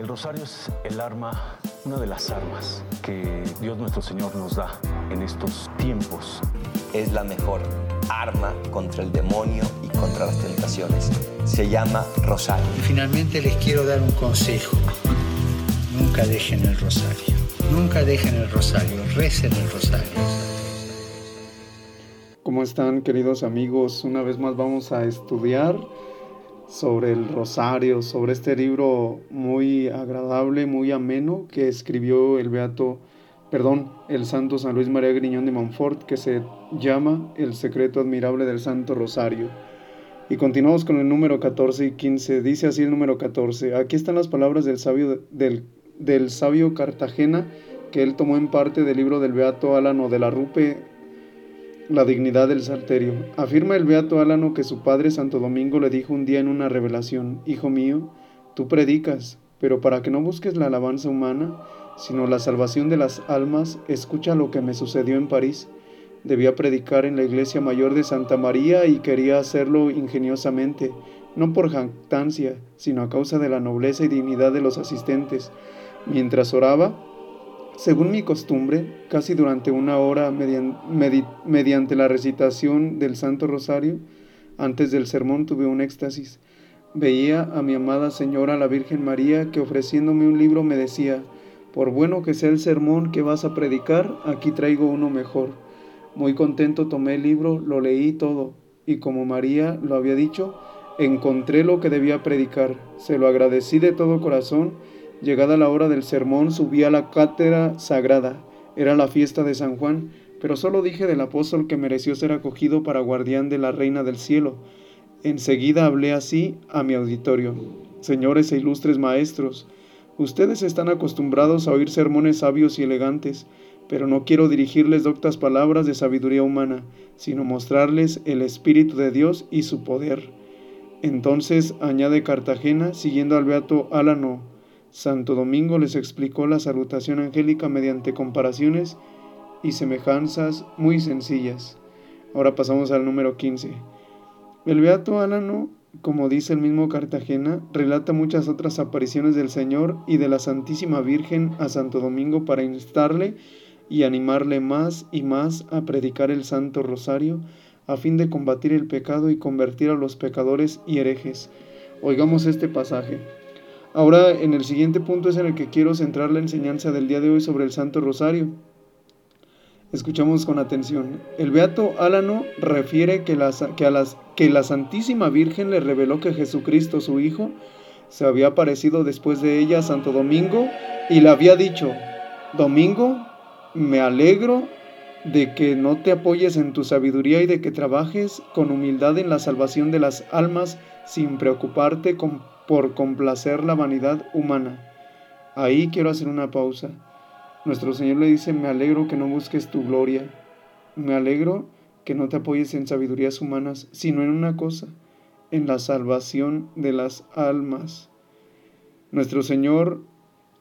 El rosario es el arma, una de las armas que Dios nuestro Señor nos da en estos tiempos. Es la mejor arma contra el demonio y contra las tentaciones. Se llama rosario. Y finalmente les quiero dar un consejo. Nunca dejen el rosario. Nunca dejen el rosario. Recen el rosario. ¿Cómo están queridos amigos? Una vez más vamos a estudiar sobre el rosario, sobre este libro muy agradable, muy ameno que escribió el beato, perdón, el santo San Luis María Griñón de Montfort que se llama El secreto admirable del Santo Rosario. Y continuamos con el número 14 y 15. Dice así el número 14. Aquí están las palabras del sabio, del, del sabio Cartagena que él tomó en parte del libro del Beato Álano de la Rupe la dignidad del salterio. Afirma el beato Álano que su padre Santo Domingo le dijo un día en una revelación, Hijo mío, tú predicas, pero para que no busques la alabanza humana, sino la salvación de las almas, escucha lo que me sucedió en París. Debía predicar en la iglesia mayor de Santa María y quería hacerlo ingeniosamente, no por jactancia, sino a causa de la nobleza y dignidad de los asistentes. Mientras oraba, según mi costumbre, casi durante una hora mediante la recitación del Santo Rosario, antes del sermón tuve un éxtasis. Veía a mi amada Señora la Virgen María que ofreciéndome un libro me decía, por bueno que sea el sermón que vas a predicar, aquí traigo uno mejor. Muy contento tomé el libro, lo leí todo, y como María lo había dicho, encontré lo que debía predicar. Se lo agradecí de todo corazón Llegada la hora del sermón, subí a la cátedra sagrada. Era la fiesta de San Juan, pero solo dije del apóstol que mereció ser acogido para guardián de la reina del cielo. Enseguida hablé así a mi auditorio. Señores e ilustres maestros, ustedes están acostumbrados a oír sermones sabios y elegantes, pero no quiero dirigirles doctas palabras de sabiduría humana, sino mostrarles el Espíritu de Dios y su poder. Entonces añade Cartagena, siguiendo al beato Álano, Santo Domingo les explicó la salutación angélica mediante comparaciones y semejanzas muy sencillas. Ahora pasamos al número 15. El Beato Álano, como dice el mismo Cartagena, relata muchas otras apariciones del Señor y de la Santísima Virgen a Santo Domingo para instarle y animarle más y más a predicar el Santo Rosario a fin de combatir el pecado y convertir a los pecadores y herejes. Oigamos este pasaje. Ahora, en el siguiente punto es en el que quiero centrar la enseñanza del día de hoy sobre el Santo Rosario. Escuchamos con atención. El Beato Álano refiere que, que, a las, que la Santísima Virgen le reveló que Jesucristo, su Hijo, se había aparecido después de ella a Santo Domingo y le había dicho, Domingo, me alegro de que no te apoyes en tu sabiduría y de que trabajes con humildad en la salvación de las almas sin preocuparte con por complacer la vanidad humana. Ahí quiero hacer una pausa. Nuestro Señor le dice, me alegro que no busques tu gloria, me alegro que no te apoyes en sabidurías humanas, sino en una cosa, en la salvación de las almas. Nuestro Señor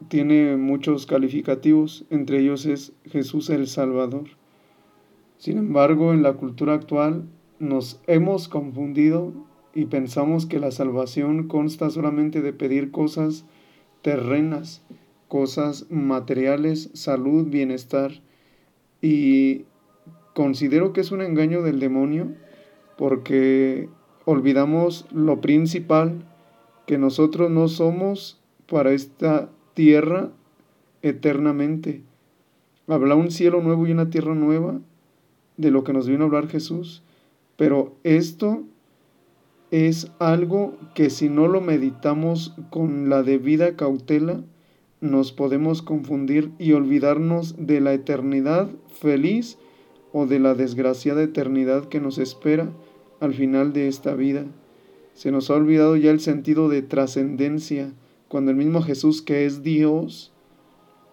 tiene muchos calificativos, entre ellos es Jesús el Salvador. Sin embargo, en la cultura actual nos hemos confundido y pensamos que la salvación consta solamente de pedir cosas terrenas, cosas materiales, salud, bienestar. Y considero que es un engaño del demonio porque olvidamos lo principal, que nosotros no somos para esta tierra eternamente. Habla un cielo nuevo y una tierra nueva de lo que nos vino a hablar Jesús. Pero esto es algo que si no lo meditamos con la debida cautela, nos podemos confundir y olvidarnos de la eternidad feliz o de la desgraciada eternidad que nos espera al final de esta vida. Se nos ha olvidado ya el sentido de trascendencia cuando el mismo Jesús que es Dios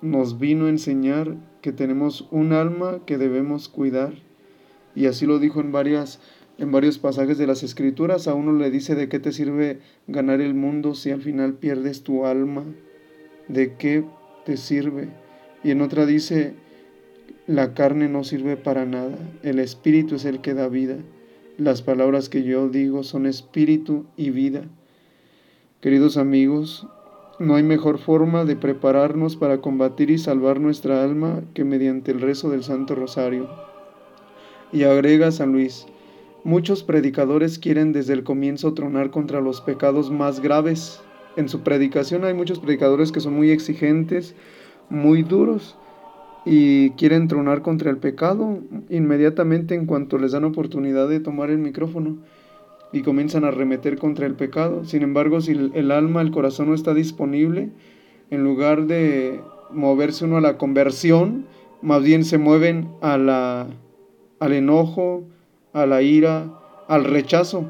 nos vino a enseñar que tenemos un alma que debemos cuidar. Y así lo dijo en varias en varios pasajes de las escrituras a uno le dice de qué te sirve ganar el mundo si al final pierdes tu alma, de qué te sirve. Y en otra dice, la carne no sirve para nada, el espíritu es el que da vida. Las palabras que yo digo son espíritu y vida. Queridos amigos, No hay mejor forma de prepararnos para combatir y salvar nuestra alma que mediante el rezo del Santo Rosario. Y agrega San Luis, muchos predicadores quieren desde el comienzo tronar contra los pecados más graves. En su predicación hay muchos predicadores que son muy exigentes, muy duros, y quieren tronar contra el pecado inmediatamente en cuanto les dan oportunidad de tomar el micrófono y comienzan a remeter contra el pecado. Sin embargo, si el alma, el corazón no está disponible, en lugar de moverse uno a la conversión, más bien se mueven a la, al enojo, a la ira, al rechazo.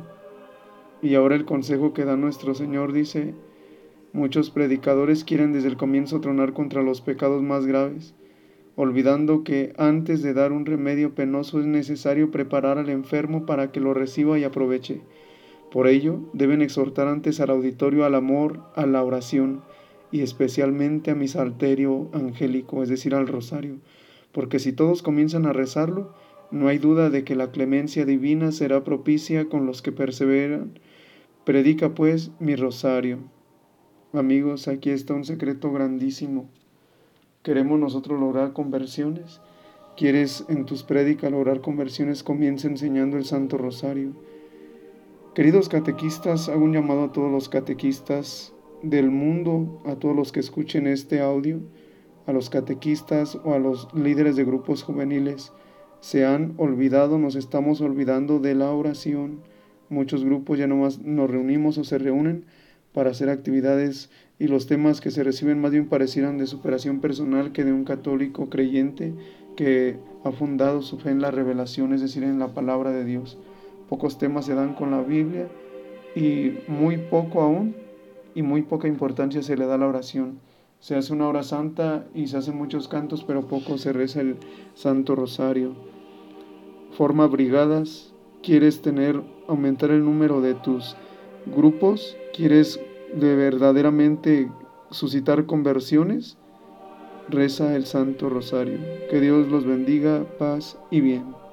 Y ahora el consejo que da nuestro Señor dice, muchos predicadores quieren desde el comienzo tronar contra los pecados más graves olvidando que antes de dar un remedio penoso es necesario preparar al enfermo para que lo reciba y aproveche. Por ello, deben exhortar antes al auditorio al amor, a la oración y especialmente a mi salterio angélico, es decir, al rosario, porque si todos comienzan a rezarlo, no hay duda de que la clemencia divina será propicia con los que perseveran. Predica pues mi rosario. Amigos, aquí está un secreto grandísimo ¿Queremos nosotros lograr conversiones? ¿Quieres en tus prédicas lograr conversiones? Comienza enseñando el Santo Rosario. Queridos catequistas, hago un llamado a todos los catequistas del mundo, a todos los que escuchen este audio, a los catequistas o a los líderes de grupos juveniles. Se han olvidado, nos estamos olvidando de la oración. Muchos grupos ya no más nos reunimos o se reúnen para hacer actividades y los temas que se reciben más bien parecieran de superación personal que de un católico creyente que ha fundado su fe en la revelación, es decir, en la palabra de Dios. Pocos temas se dan con la Biblia y muy poco aún y muy poca importancia se le da a la oración. Se hace una hora santa y se hacen muchos cantos, pero poco se reza el Santo Rosario. Forma brigadas, quieres tener, aumentar el número de tus grupos, quieres de verdaderamente suscitar conversiones, reza el Santo Rosario. Que Dios los bendiga, paz y bien.